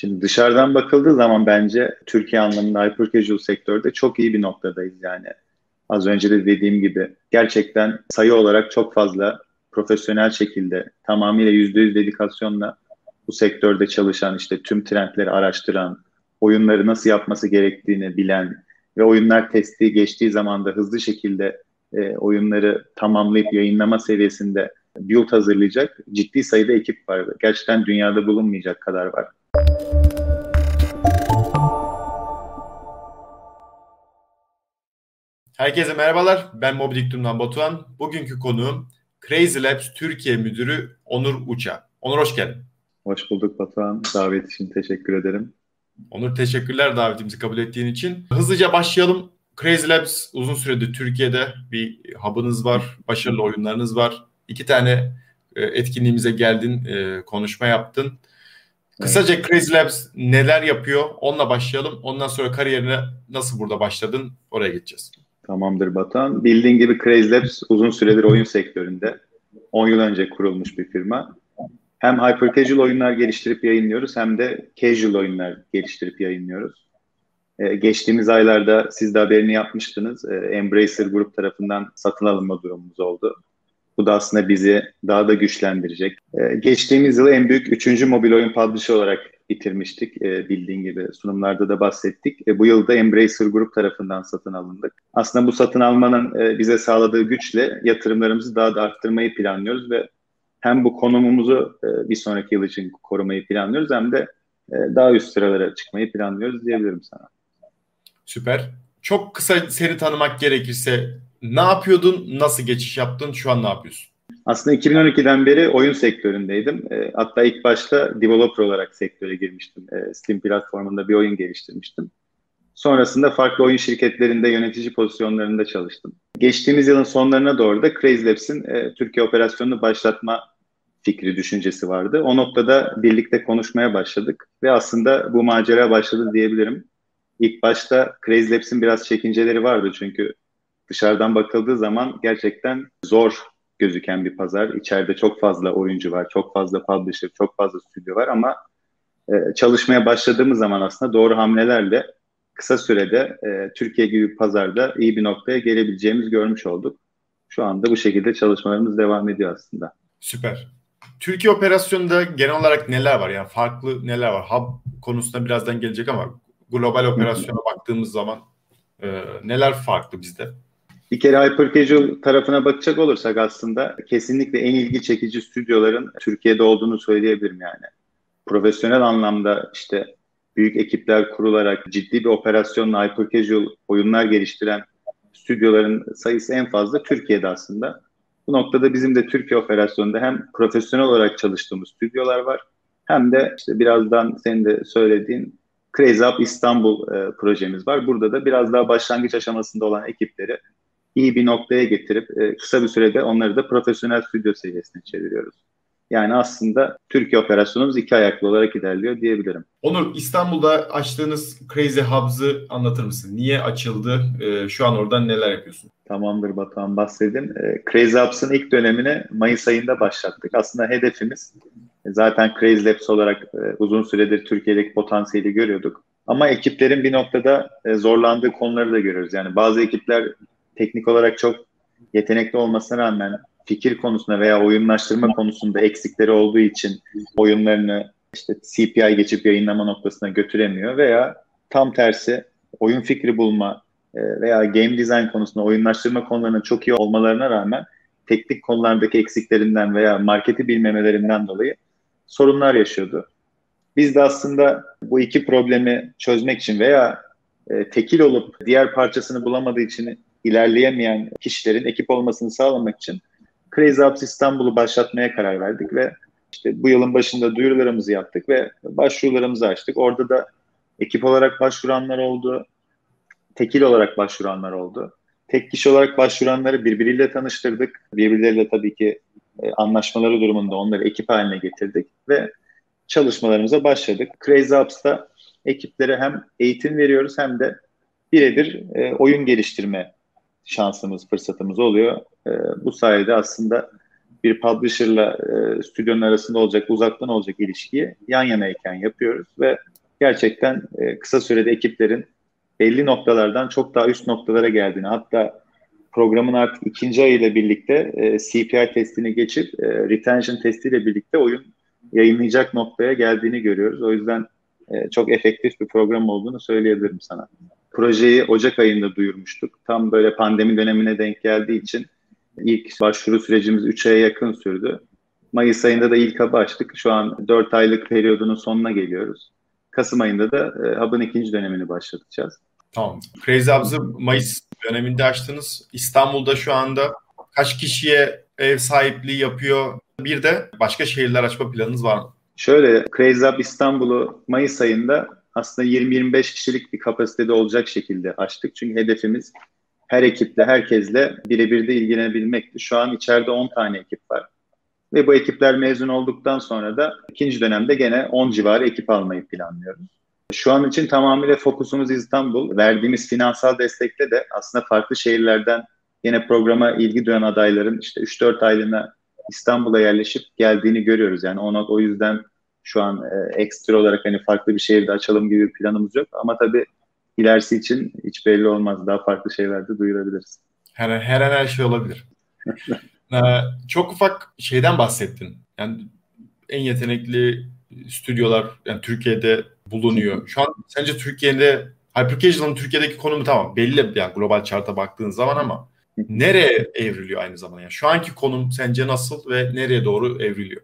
Şimdi dışarıdan bakıldığı zaman bence Türkiye anlamında hyper sektörde çok iyi bir noktadayız yani. Az önce de dediğim gibi gerçekten sayı olarak çok fazla profesyonel şekilde tamamıyla %100 dedikasyonla bu sektörde çalışan işte tüm trendleri araştıran, oyunları nasıl yapması gerektiğini bilen ve oyunlar testi geçtiği zaman da hızlı şekilde e, oyunları tamamlayıp yayınlama seviyesinde build hazırlayacak ciddi sayıda ekip var. Gerçekten dünyada bulunmayacak kadar var. Herkese merhabalar. Ben Mobidiktum'dan Batuhan. Bugünkü konuğum Crazy Labs Türkiye Müdürü Onur Uça. Onur hoş geldin. Hoş bulduk Batuhan. Davet için teşekkür ederim. Onur teşekkürler davetimizi kabul ettiğin için. Hızlıca başlayalım. Crazy Labs uzun süredir Türkiye'de bir hub'ınız var, başarılı oyunlarınız var. İki tane e, etkinliğimize geldin, e, konuşma yaptın. Kısaca. Crazy Labs neler yapıyor? Onunla başlayalım. Ondan sonra kariyerine nasıl burada başladın? Oraya geçeceğiz. Tamamdır Batuhan. Bildiğin gibi Crazy Labs uzun süredir oyun sektöründe. 10 yıl önce kurulmuş bir firma. Hem hyper casual oyunlar geliştirip yayınlıyoruz hem de casual oyunlar geliştirip yayınlıyoruz. Ee, geçtiğimiz aylarda siz de haberini yapmıştınız. Ee, Embracer Group tarafından satın alınma durumumuz oldu. Bu da aslında bizi daha da güçlendirecek. Ee, geçtiğimiz yıl en büyük üçüncü mobil oyun publisher olarak bitirmiştik. E, bildiğin gibi sunumlarda da bahsettik. E, bu yılda Embracer Group tarafından satın alındık. Aslında bu satın almanın e, bize sağladığı güçle yatırımlarımızı daha da arttırmayı planlıyoruz ve hem bu konumumuzu e, bir sonraki yıl için korumayı planlıyoruz hem de e, daha üst sıralara çıkmayı planlıyoruz diyebilirim sana. Süper. Çok kısa seni tanımak gerekirse ne yapıyordun, nasıl geçiş yaptın, şu an ne yapıyorsun? Aslında 2012'den beri oyun sektöründeydim. E, hatta ilk başta developer olarak sektöre girmiştim. E, Steam platformunda bir oyun geliştirmiştim. Sonrasında farklı oyun şirketlerinde yönetici pozisyonlarında çalıştım. Geçtiğimiz yılın sonlarına doğru da Crazy Labs'in e, Türkiye operasyonunu başlatma fikri, düşüncesi vardı. O noktada birlikte konuşmaya başladık ve aslında bu macera başladı diyebilirim. İlk başta Crazy Labs'in biraz çekinceleri vardı çünkü dışarıdan bakıldığı zaman gerçekten zor gözüken bir pazar. İçeride çok fazla oyuncu var, çok fazla publisher, çok fazla stüdyo var ama e, çalışmaya başladığımız zaman aslında doğru hamlelerle kısa sürede e, Türkiye gibi bir pazarda iyi bir noktaya gelebileceğimiz görmüş olduk. Şu anda bu şekilde çalışmalarımız devam ediyor aslında. Süper. Türkiye operasyonunda genel olarak neler var? Yani farklı neler var? Hub konusunda birazdan gelecek ama global operasyona baktığımız zaman e, neler farklı bizde? Bir kere Hyper tarafına bakacak olursak aslında kesinlikle en ilgi çekici stüdyoların Türkiye'de olduğunu söyleyebilirim yani. Profesyonel anlamda işte büyük ekipler kurularak ciddi bir operasyonla Hyper Casual oyunlar geliştiren stüdyoların sayısı en fazla Türkiye'de aslında. Bu noktada bizim de Türkiye operasyonunda hem profesyonel olarak çalıştığımız stüdyolar var hem de işte birazdan senin de söylediğin Crazy Up İstanbul e, projemiz var. Burada da biraz daha başlangıç aşamasında olan ekipleri iyi bir noktaya getirip e, kısa bir sürede onları da profesyonel stüdyo seviyesine çeviriyoruz. Yani aslında Türkiye operasyonumuz iki ayaklı olarak ilerliyor diyebilirim. Onur İstanbul'da açtığınız Crazy Hubs'ı anlatır mısın? Niye açıldı? E, şu an orada neler yapıyorsun? Tamamdır Batuhan bahsedeyim. E, Crazy Hubs'ın ilk dönemini Mayıs ayında başlattık. Aslında hedefimiz e, zaten Crazy Labs olarak e, uzun süredir Türkiye'deki potansiyeli görüyorduk. Ama ekiplerin bir noktada e, zorlandığı konuları da görüyoruz. Yani bazı ekipler teknik olarak çok yetenekli olmasına rağmen fikir konusunda veya oyunlaştırma konusunda eksikleri olduğu için oyunlarını işte CPI geçip yayınlama noktasına götüremiyor veya tam tersi oyun fikri bulma e, veya game design konusunda oyunlaştırma konularının çok iyi olmalarına rağmen teknik konulardaki eksiklerinden veya marketi bilmemelerinden dolayı sorunlar yaşıyordu. Biz de aslında bu iki problemi çözmek için veya e, tekil olup diğer parçasını bulamadığı için ilerleyemeyen kişilerin ekip olmasını sağlamak için Crazy Apps İstanbul'u başlatmaya karar verdik ve işte bu yılın başında duyurularımızı yaptık ve başvurularımızı açtık. Orada da ekip olarak başvuranlar oldu, tekil olarak başvuranlar oldu. Tek kişi olarak başvuranları birbiriyle tanıştırdık. Birbirleriyle tabii ki e, anlaşmaları durumunda onları ekip haline getirdik ve çalışmalarımıza başladık. Crazy Apps'ta ekiplere hem eğitim veriyoruz hem de birebir e, oyun geliştirme şansımız, fırsatımız oluyor. E, bu sayede aslında bir publisher'la e, stüdyonun arasında olacak, uzaktan olacak ilişkiyi yan yanayken yapıyoruz ve gerçekten e, kısa sürede ekiplerin belli noktalardan çok daha üst noktalara geldiğini hatta programın artık ikinci ayıyla birlikte e, CPI testini geçip e, retention testiyle birlikte oyun yayınlayacak noktaya geldiğini görüyoruz. O yüzden e, çok efektif bir program olduğunu söyleyebilirim sana. Projeyi Ocak ayında duyurmuştuk. Tam böyle pandemi dönemine denk geldiği için ilk başvuru sürecimiz 3 aya yakın sürdü. Mayıs ayında da ilk hub'ı açtık. Şu an 4 aylık periyodunun sonuna geliyoruz. Kasım ayında da e, hub'ın ikinci dönemini başlatacağız. Tamam. Crazy Hubs'ı Mayıs döneminde açtınız. İstanbul'da şu anda kaç kişiye ev sahipliği yapıyor? Bir de başka şehirler açma planınız var mı? Şöyle Crazy Hub İstanbul'u Mayıs ayında aslında 20-25 kişilik bir kapasitede olacak şekilde açtık. Çünkü hedefimiz her ekiple, herkesle birebir de ilgilenebilmekti. Şu an içeride 10 tane ekip var. Ve bu ekipler mezun olduktan sonra da ikinci dönemde gene 10 civarı ekip almayı planlıyoruz. Şu an için tamamıyla fokusumuz İstanbul. Verdiğimiz finansal destekle de aslında farklı şehirlerden yine programa ilgi duyan adayların işte 3-4 aylığına İstanbul'a yerleşip geldiğini görüyoruz. Yani ona o yüzden şu an e, ekstra olarak hani farklı bir şehirde açalım gibi bir planımız yok. Ama tabii ilerisi için hiç belli olmaz. Daha farklı şeylerde duyurabiliriz. Her, her an her şey olabilir. ee, çok ufak şeyden bahsettin. Yani en yetenekli stüdyolar yani Türkiye'de bulunuyor. Şu an sence Türkiye'de Hyper Türkiye'deki konumu tamam belli yani global chart'a baktığın zaman ama nereye evriliyor aynı zamanda? Yani şu anki konum sence nasıl ve nereye doğru evriliyor?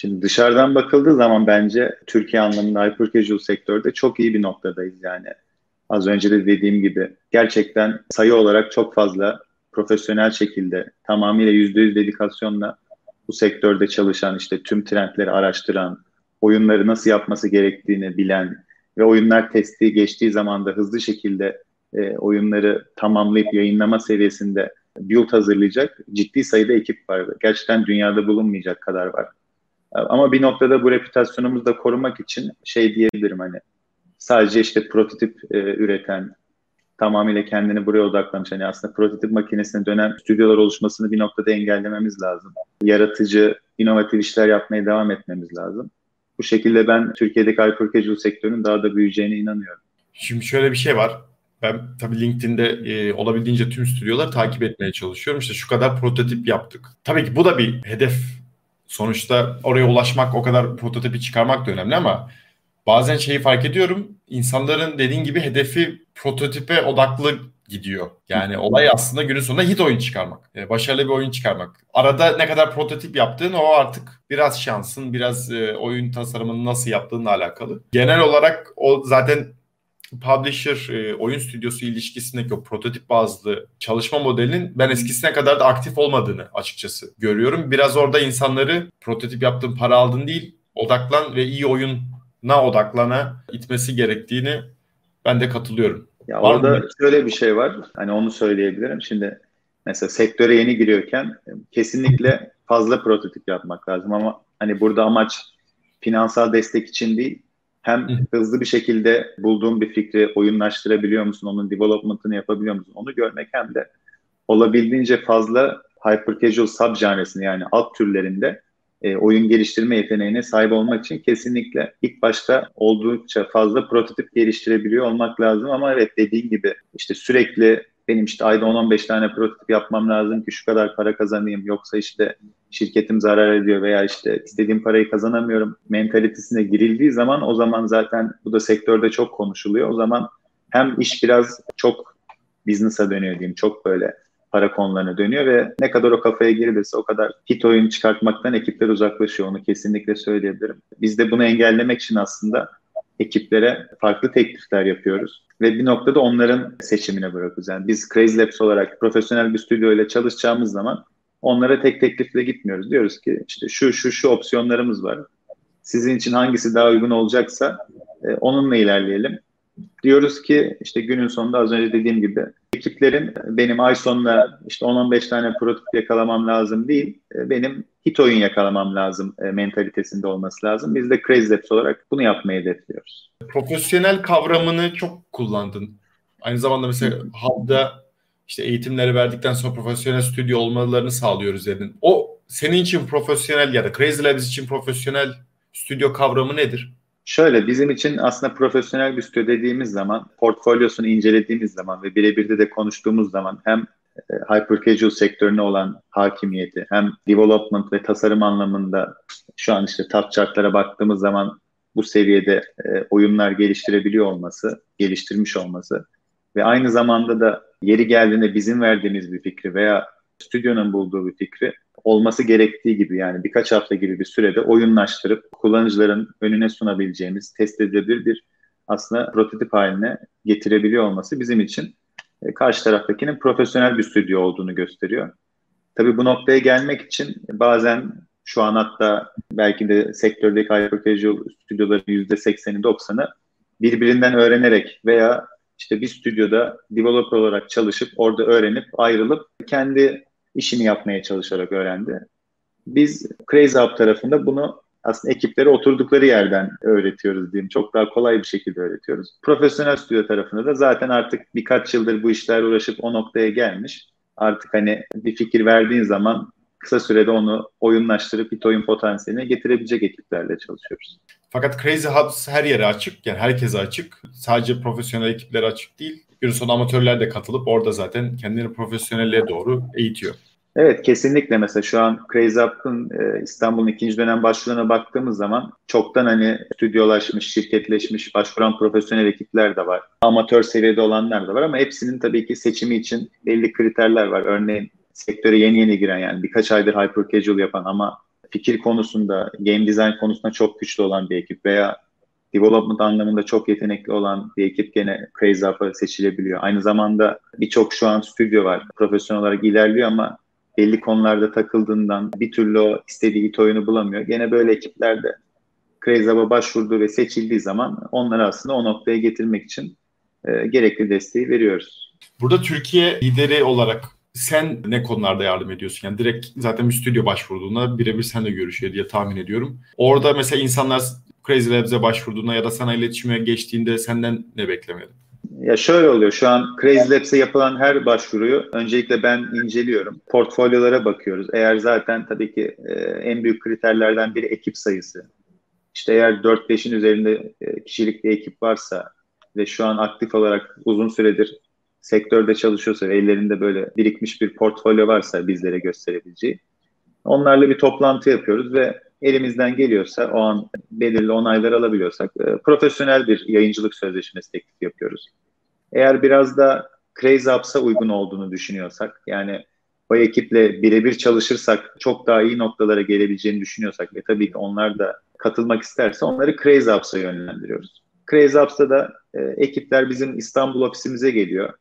Şimdi dışarıdan bakıldığı zaman bence Türkiye anlamında hyper casual sektörde çok iyi bir noktadayız yani. Az önce de dediğim gibi gerçekten sayı olarak çok fazla profesyonel şekilde tamamıyla %100 dedikasyonla bu sektörde çalışan işte tüm trendleri araştıran, oyunları nasıl yapması gerektiğini bilen ve oyunlar testi geçtiği zaman da hızlı şekilde e, oyunları tamamlayıp yayınlama seviyesinde build hazırlayacak ciddi sayıda ekip var. Gerçekten dünyada bulunmayacak kadar var. Ama bir noktada bu reputasyonumuzu da korumak için şey diyebilirim hani sadece işte prototip e, üreten tamamıyla kendini buraya odaklamış. Hani aslında prototip makinesine dönen stüdyolar oluşmasını bir noktada engellememiz lazım. Yaratıcı, inovatif işler yapmaya devam etmemiz lazım. Bu şekilde ben Türkiye'deki casual sektörünün daha da büyüyeceğine inanıyorum. Şimdi şöyle bir şey var. Ben tabii LinkedIn'de e, olabildiğince tüm stüdyoları takip etmeye çalışıyorum. İşte şu kadar prototip yaptık. Tabii ki bu da bir hedef. Sonuçta oraya ulaşmak, o kadar prototipi çıkarmak da önemli ama bazen şeyi fark ediyorum. İnsanların dediğin gibi hedefi prototipe odaklı gidiyor. Yani olay aslında günün sonunda hit oyun çıkarmak. Yani başarılı bir oyun çıkarmak. Arada ne kadar prototip yaptığın o artık biraz şansın, biraz e, oyun tasarımını nasıl yaptığınla alakalı. Genel olarak o zaten publisher e, oyun stüdyosu ilişkisindeki o prototip bazlı çalışma modelinin ben eskisine kadar da aktif olmadığını açıkçası görüyorum. Biraz orada insanları prototip yaptığın para aldın değil odaklan ve iyi oyuna odaklana itmesi gerektiğini ben de katılıyorum. Ya var orada mı? şöyle bir şey var. Hani onu söyleyebilirim. Şimdi mesela sektöre yeni giriyorken kesinlikle fazla prototip yapmak lazım ama hani burada amaç finansal destek için değil hem hızlı bir şekilde bulduğun bir fikri oyunlaştırabiliyor musun, onun development'ını yapabiliyor musun? Onu görmek hem de olabildiğince fazla hyper casual subgenresini yani alt türlerinde e, oyun geliştirme yeteneğine sahip olmak için kesinlikle ilk başta oldukça fazla prototip geliştirebiliyor olmak lazım. Ama evet dediğin gibi işte sürekli benim işte ayda 10-15 tane prototip yapmam lazım ki şu kadar para kazanayım yoksa işte şirketim zarar ediyor veya işte istediğim parayı kazanamıyorum mentalitesine girildiği zaman o zaman zaten bu da sektörde çok konuşuluyor. O zaman hem iş biraz çok business'a dönüyor diyeyim. Çok böyle para konularına dönüyor ve ne kadar o kafaya girilirse o kadar hit oyun çıkartmaktan ekipler uzaklaşıyor. Onu kesinlikle söyleyebilirim. Biz de bunu engellemek için aslında ekiplere farklı teklifler yapıyoruz. Ve bir noktada onların seçimine bırakıyoruz. Yani biz Crazy Labs olarak profesyonel bir stüdyo ile çalışacağımız zaman onlara tek teklifle gitmiyoruz. Diyoruz ki işte şu şu şu opsiyonlarımız var. Sizin için hangisi daha uygun olacaksa e, onunla ilerleyelim. Diyoruz ki işte günün sonunda az önce dediğim gibi ekiplerin benim ay sonunda işte 10-15 tane prototip yakalamam lazım değil. Benim hit oyun yakalamam lazım e, mentalitesinde olması lazım. Biz de Crazy Labs olarak bunu yapmayı hedefliyoruz. Profesyonel kavramını çok kullandın. Aynı zamanda mesela Hub'da işte eğitimleri verdikten sonra profesyonel stüdyo olmalarını sağlıyoruz dedin. O senin için profesyonel ya da Crazy Labs için profesyonel stüdyo kavramı nedir? Şöyle bizim için aslında profesyonel bir stüdyo dediğimiz zaman portfolyosunu incelediğimiz zaman ve birebir de, de konuştuğumuz zaman hem e, hyper casual sektörüne olan hakimiyeti hem development ve tasarım anlamında şu an işte top chartlara baktığımız zaman bu seviyede e, oyunlar geliştirebiliyor olması, geliştirmiş olması ve aynı zamanda da yeri geldiğinde bizim verdiğimiz bir fikri veya stüdyonun bulduğu bir fikri olması gerektiği gibi yani birkaç hafta gibi bir sürede oyunlaştırıp kullanıcıların önüne sunabileceğimiz test edilebilir bir aslında prototip haline getirebiliyor olması bizim için e, karşı taraftakinin profesyonel bir stüdyo olduğunu gösteriyor. Tabii bu noktaya gelmek için bazen şu an hatta belki de sektördeki hyper casual stüdyoların %80'i 90'ı birbirinden öğrenerek veya işte bir stüdyoda developer olarak çalışıp orada öğrenip ayrılıp kendi işini yapmaya çalışarak öğrendi. Biz Crazy Up tarafında bunu aslında ekiplere oturdukları yerden öğretiyoruz diyeyim. Çok daha kolay bir şekilde öğretiyoruz. Profesyonel stüdyo tarafında da zaten artık birkaç yıldır bu işlerle uğraşıp o noktaya gelmiş. Artık hani bir fikir verdiğin zaman kısa sürede onu oyunlaştırıp hit oyun potansiyeline getirebilecek ekiplerle çalışıyoruz. Fakat Crazy Hubs her yere açık. Yani herkese açık. Sadece profesyonel ekiplere açık değil. Günün sonu amatörler de katılıp orada zaten kendini profesyonelliğe doğru eğitiyor. Evet kesinlikle mesela şu an Crazy Up'ın e, İstanbul'un ikinci dönem başvurularına baktığımız zaman çoktan hani stüdyolaşmış, şirketleşmiş, başvuran profesyonel ekipler de var. Amatör seviyede olanlar da var ama hepsinin tabii ki seçimi için belli kriterler var. Örneğin sektöre yeni yeni giren yani birkaç aydır hyper casual yapan ama fikir konusunda, game design konusunda çok güçlü olan bir ekip veya development anlamında çok yetenekli olan bir ekip gene Crazy Up'a seçilebiliyor. Aynı zamanda birçok şu an stüdyo var. Profesyonel olarak ilerliyor ama belli konularda takıldığından bir türlü o istediği hit oyunu bulamıyor. Gene böyle ekiplerde Crazy Up'a başvurduğu ve seçildiği zaman onları aslında o noktaya getirmek için e, gerekli desteği veriyoruz. Burada Türkiye lideri olarak sen ne konularda yardım ediyorsun? Yani direkt zaten bir stüdyo başvurduğunda birebir sen de görüşüyor diye tahmin ediyorum. Orada mesela insanlar Crazy Labs'e başvurduğunda ya da sana iletişime geçtiğinde senden ne beklemeli? Ya şöyle oluyor. Şu an Crazy Labs'e yapılan her başvuruyu öncelikle ben inceliyorum. Portfolyolara bakıyoruz. Eğer zaten tabii ki e, en büyük kriterlerden biri ekip sayısı. İşte eğer 4-5'in üzerinde e, kişilik bir ekip varsa ve şu an aktif olarak uzun süredir sektörde çalışıyorsa ve ellerinde böyle birikmiş bir portfolyo varsa bizlere gösterebileceği onlarla bir toplantı yapıyoruz ve elimizden geliyorsa o an belirli onaylar alabiliyorsak e, profesyonel bir yayıncılık sözleşmesi teklifi yapıyoruz. Eğer biraz da Crazy Ups'a uygun olduğunu düşünüyorsak yani o ekiple birebir çalışırsak çok daha iyi noktalara gelebileceğini düşünüyorsak ve tabii ki onlar da katılmak isterse onları Crazy Ups'a yönlendiriyoruz. Crazy Ups'ta da e, ekipler bizim İstanbul ofisimize geliyor.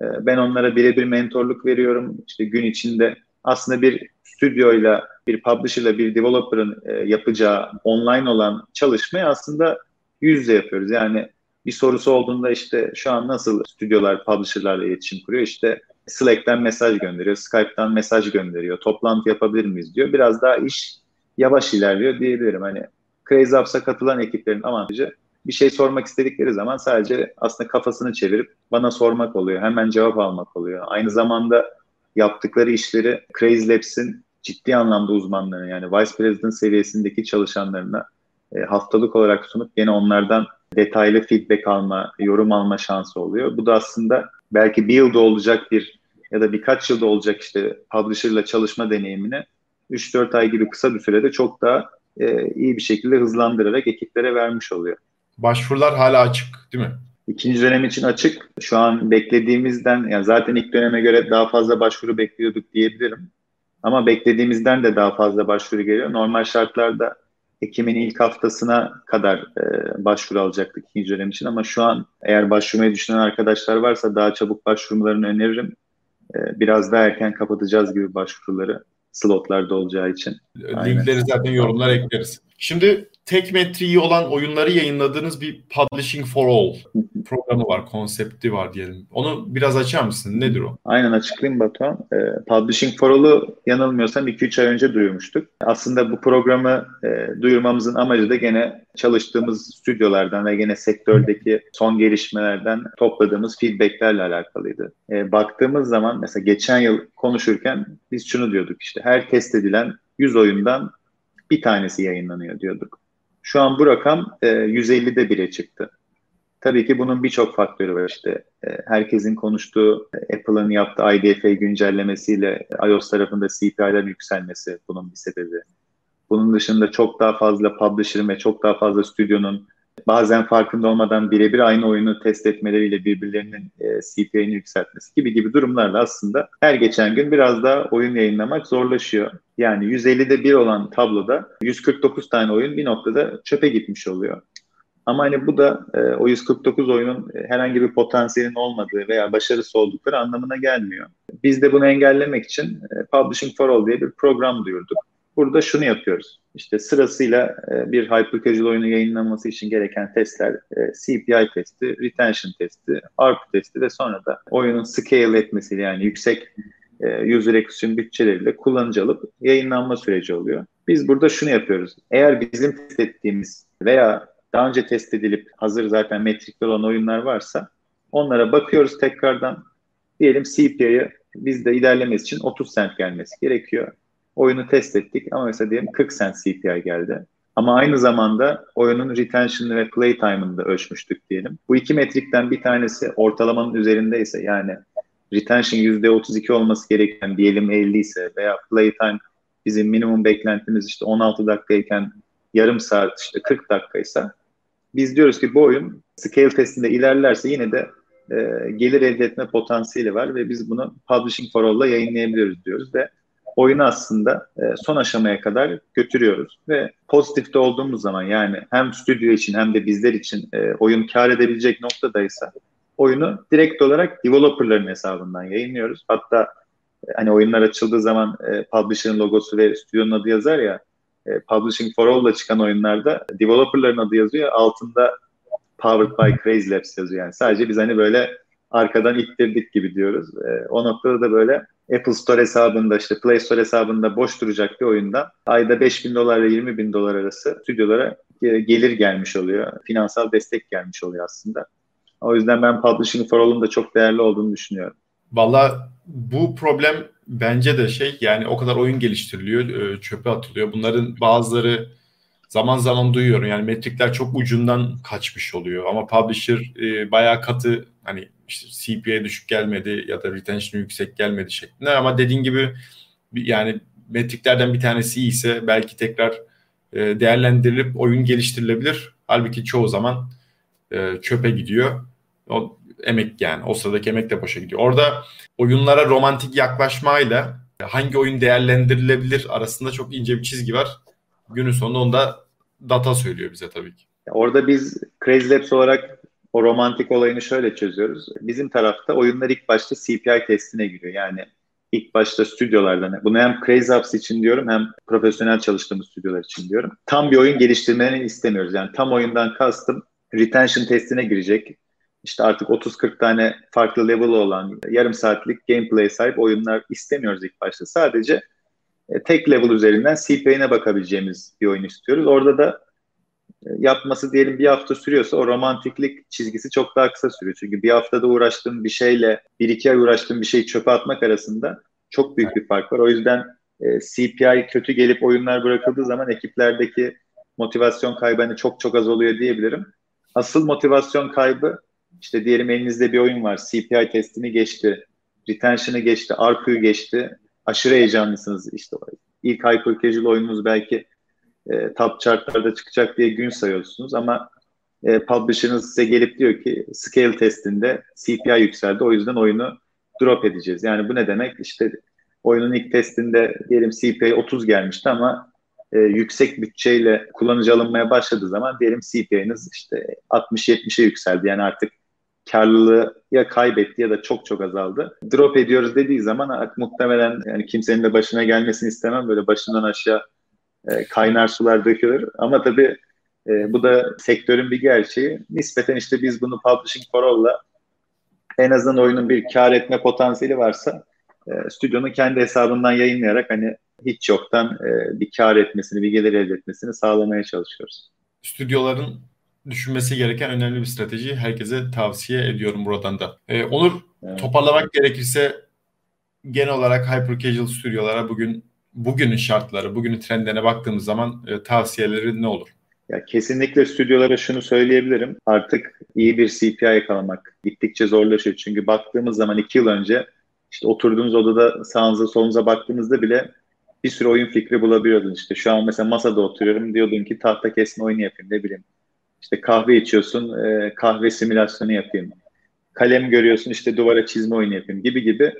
E, ben onlara birebir mentorluk veriyorum. İşte gün içinde aslında bir stüdyoyla, bir publisher'la, bir developer'ın e, yapacağı online olan çalışmayı aslında yüz yüze yapıyoruz. Yani bir sorusu olduğunda işte şu an nasıl stüdyolar, publisher'larla iletişim kuruyor? İşte Slack'ten mesaj gönderiyor, Skype'tan mesaj gönderiyor, toplantı yapabilir miyiz diyor. Biraz daha iş yavaş ilerliyor diyebilirim. Hani Crazy Ups'a katılan ekiplerin avantajı bir şey sormak istedikleri zaman sadece aslında kafasını çevirip bana sormak oluyor. Hemen cevap almak oluyor. Aynı zamanda yaptıkları işleri Crazy Labs'in ciddi anlamda uzmanlarına yani Vice President seviyesindeki çalışanlarına e, haftalık olarak sunup yine onlardan detaylı feedback alma, yorum alma şansı oluyor. Bu da aslında belki bir yılda olacak bir ya da birkaç yılda olacak işte publisher'la çalışma deneyimini 3-4 ay gibi kısa bir sürede çok daha e, iyi bir şekilde hızlandırarak ekiplere vermiş oluyor. Başvurular hala açık değil mi? İkinci dönem için açık. Şu an beklediğimizden yani zaten ilk döneme göre daha fazla başvuru bekliyorduk diyebilirim. Ama beklediğimizden de daha fazla başvuru geliyor. Normal şartlarda Ekim'in ilk haftasına kadar e, başvuru alacaktık ikinci dönem için ama şu an eğer başvurmayı düşünen arkadaşlar varsa daha çabuk başvurmalarını öneririm. E, biraz daha erken kapatacağız gibi başvuruları slotlarda olacağı için. Linkleri zaten yorumlar ekleriz. Şimdi tek metriği olan oyunları yayınladığınız bir Publishing for All programı var, konsepti var diyelim. Onu biraz açar mısın? Nedir o? Aynen açıklayayım Batuhan. Ee, Publishing for All'u yanılmıyorsam 2-3 ay önce duyurmuştuk. Aslında bu programı e, duyurmamızın amacı da gene çalıştığımız stüdyolardan ve gene sektördeki son gelişmelerden topladığımız feedbacklerle alakalıydı. E, baktığımız zaman mesela geçen yıl konuşurken biz şunu diyorduk işte her test edilen 100 oyundan bir tanesi yayınlanıyor diyorduk. Şu an bu rakam e, 150'de bire çıktı. Tabii ki bunun birçok faktörü var işte. E, herkesin konuştuğu Apple'ın yaptığı IDFA güncellemesiyle iOS tarafında CPI'lerin yükselmesi bunun bir sebebi. Bunun dışında çok daha fazla publisher'ın ve çok daha fazla stüdyonun bazen farkında olmadan birebir aynı oyunu test etmeleriyle birbirlerinin e, CPI'ni yükseltmesi gibi gibi durumlarla aslında her geçen gün biraz daha oyun yayınlamak zorlaşıyor. Yani 150'de bir olan tabloda 149 tane oyun bir noktada çöpe gitmiş oluyor. Ama hani bu da e, o 149 oyunun e, herhangi bir potansiyelin olmadığı veya başarısı oldukları anlamına gelmiyor. Biz de bunu engellemek için e, Publishing for All diye bir program duyurduk. Burada şunu yapıyoruz. İşte sırasıyla e, bir hyper oyunu yayınlanması için gereken testler e, CPI testi, retention testi, ARP testi ve sonra da oyunun scale etmesiyle yani yüksek e, user acquisition bütçeleriyle kullanıcı alıp yayınlanma süreci oluyor. Biz burada şunu yapıyoruz. Eğer bizim test ettiğimiz veya daha önce test edilip hazır zaten metrikli olan oyunlar varsa onlara bakıyoruz tekrardan. Diyelim CPI'ye bizde ilerlemesi için 30 cent gelmesi gerekiyor. Oyunu test ettik ama mesela diyelim 40 cent CPI geldi. Ama aynı zamanda oyunun retention'ı ve playtime'ını da ölçmüştük diyelim. Bu iki metrikten bir tanesi ortalamanın üzerindeyse yani retention %32 olması gereken diyelim 50 ise veya playtime bizim minimum beklentimiz işte 16 dakikayken yarım saat işte 40 dakikaysa biz diyoruz ki bu oyun scale testinde ilerlerse yine de e, gelir elde etme potansiyeli var ve biz bunu Publishing for All'la yayınlayabiliyoruz diyoruz ve oyunu aslında e, son aşamaya kadar götürüyoruz ve pozitifte olduğumuz zaman yani hem stüdyo için hem de bizler için e, oyun kar edebilecek noktadaysa oyunu direkt olarak developerların hesabından yayınlıyoruz. Hatta e, hani oyunlar açıldığı zaman e, publisher'ın logosu ve stüdyonun adı yazar ya e, Publishing for All'la çıkan oyunlarda developerların adı yazıyor. Altında Powered by Crazy Labs yazıyor. Yani sadece biz hani böyle arkadan ittirdik gibi diyoruz. E, o noktada da böyle Apple Store hesabında işte Play Store hesabında boş duracak bir oyunda ayda 5 bin dolar ile 20 bin dolar arası stüdyolara gelir gelmiş oluyor. Finansal destek gelmiş oluyor aslında. O yüzden ben Publishing for All'un da çok değerli olduğunu düşünüyorum. Valla bu problem bence de şey yani o kadar oyun geliştiriliyor, e, çöpe atılıyor. Bunların bazıları zaman zaman duyuyorum yani metrikler çok ucundan kaçmış oluyor ama publisher e, bayağı katı hani işte CPA düşük gelmedi ya da retention yüksek gelmedi şeklinde ama dediğin gibi yani metriklerden bir tanesi ise belki tekrar e, değerlendirilip oyun geliştirilebilir. Halbuki çoğu zaman e, çöpe gidiyor. O emek yani o sıradaki emek de boşa gidiyor. Orada oyunlara romantik yaklaşmayla hangi oyun değerlendirilebilir arasında çok ince bir çizgi var. Günün sonunda onda data söylüyor bize tabii ki. Orada biz Crazy Labs olarak o romantik olayını şöyle çözüyoruz. Bizim tarafta oyunlar ilk başta CPI testine giriyor. Yani ilk başta stüdyolardan. Bunu hem Crazy Apps için diyorum hem profesyonel çalıştığımız stüdyolar için diyorum. Tam bir oyun geliştirmeni istemiyoruz. Yani tam oyundan kastım retention testine girecek. İşte artık 30-40 tane farklı level olan yarım saatlik gameplay sahip oyunlar istemiyoruz ilk başta. Sadece e, tek level üzerinden CPI'ne bakabileceğimiz bir oyun istiyoruz. Orada da yapması diyelim bir hafta sürüyorsa o romantiklik çizgisi çok daha kısa sürüyor. Çünkü bir haftada uğraştığım bir şeyle bir iki ay uğraştığım bir şeyi çöpe atmak arasında çok büyük bir fark var. O yüzden e, CPI kötü gelip oyunlar bırakıldığı zaman ekiplerdeki motivasyon kaybı hani çok çok az oluyor diyebilirim. Asıl motivasyon kaybı işte diyelim elinizde bir oyun var. CPI testini geçti. Retention'ı geçti. ARPU'yu geçti. Aşırı heyecanlısınız. İşte ilk hyper casual oyununuz belki e, top chartlarda çıkacak diye gün sayıyorsunuz ama e, publisher'ınız size gelip diyor ki scale testinde CPI yükseldi o yüzden oyunu drop edeceğiz. Yani bu ne demek? İşte oyunun ilk testinde diyelim CPI 30 gelmişti ama e, yüksek bütçeyle kullanıcı alınmaya başladığı zaman diyelim CPI'niz işte 60-70'e yükseldi. Yani artık karlılığı ya kaybetti ya da çok çok azaldı. Drop ediyoruz dediği zaman muhtemelen yani kimsenin de başına gelmesini istemem. Böyle başından aşağı e, kaynar sular dökülür. Ama tabii e, bu da sektörün bir gerçeği. Nispeten işte biz bunu Publishing for All'la en azından oyunun bir kar etme potansiyeli varsa e, stüdyonun kendi hesabından yayınlayarak hani hiç yoktan e, bir kar etmesini, bir gelir elde etmesini sağlamaya çalışıyoruz. Stüdyoların düşünmesi gereken önemli bir strateji. Herkese tavsiye ediyorum buradan da. Ee, Onur evet. toparlamak gerekirse genel olarak hyper casual stüdyolara bugün bugünün şartları, bugünün trendlerine baktığımız zaman e, tavsiyeleri ne olur? Ya kesinlikle stüdyolara şunu söyleyebilirim. Artık iyi bir CPI yakalamak gittikçe zorlaşıyor. Çünkü baktığımız zaman iki yıl önce işte oturduğunuz odada sağınıza solunuza baktığınızda bile bir sürü oyun fikri bulabiliyordun. İşte şu an mesela masada oturuyorum diyordun ki tahta kesme oyunu yapayım ne bileyim. İşte kahve içiyorsun e, kahve simülasyonu yapayım. Kalem görüyorsun işte duvara çizme oyunu yapayım gibi gibi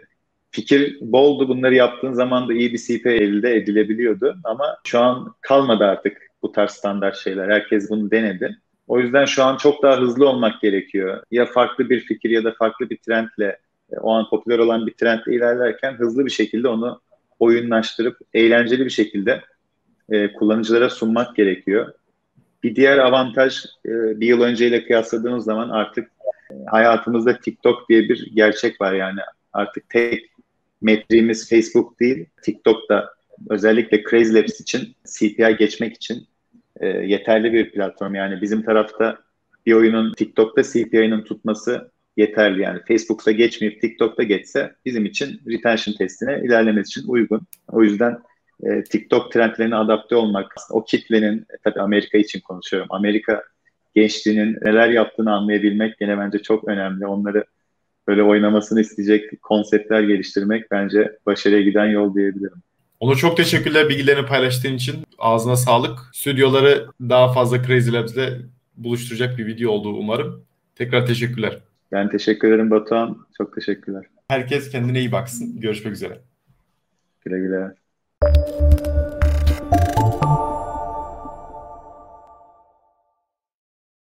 fikir boldu. Bunları yaptığın zaman da iyi bir CP elde edilebiliyordu. Ama şu an kalmadı artık bu tarz standart şeyler. Herkes bunu denedi. O yüzden şu an çok daha hızlı olmak gerekiyor. Ya farklı bir fikir ya da farklı bir trendle e, o an popüler olan bir trendle ilerlerken hızlı bir şekilde onu oyunlaştırıp eğlenceli bir şekilde e, kullanıcılara sunmak gerekiyor. Bir diğer avantaj e, bir yıl önceyle kıyasladığımız zaman artık e, hayatımızda TikTok diye bir gerçek var yani artık tek metriğimiz Facebook değil TikTok da özellikle Crazy Labs için CPI geçmek için e, yeterli bir platform. Yani bizim tarafta bir oyunun TikTok'ta CPI'nin tutması yeterli. Yani Facebook'ta geçmeyip TikTok'ta geçse bizim için retention testine ilerlemesi için uygun. O yüzden e, TikTok trendlerine adapte olmak, o kitlenin, tabii Amerika için konuşuyorum, Amerika gençliğinin neler yaptığını anlayabilmek gene bence çok önemli. Onları böyle oynamasını isteyecek konseptler geliştirmek bence başarıya giden yol diyebilirim. Ona çok teşekkürler bilgilerini paylaştığın için. Ağzına sağlık. Stüdyoları daha fazla Crazy Labs'le buluşturacak bir video olduğu umarım. Tekrar teşekkürler. Ben teşekkür ederim Batuhan. Çok teşekkürler. Herkes kendine iyi baksın. Görüşmek üzere. Güle güle.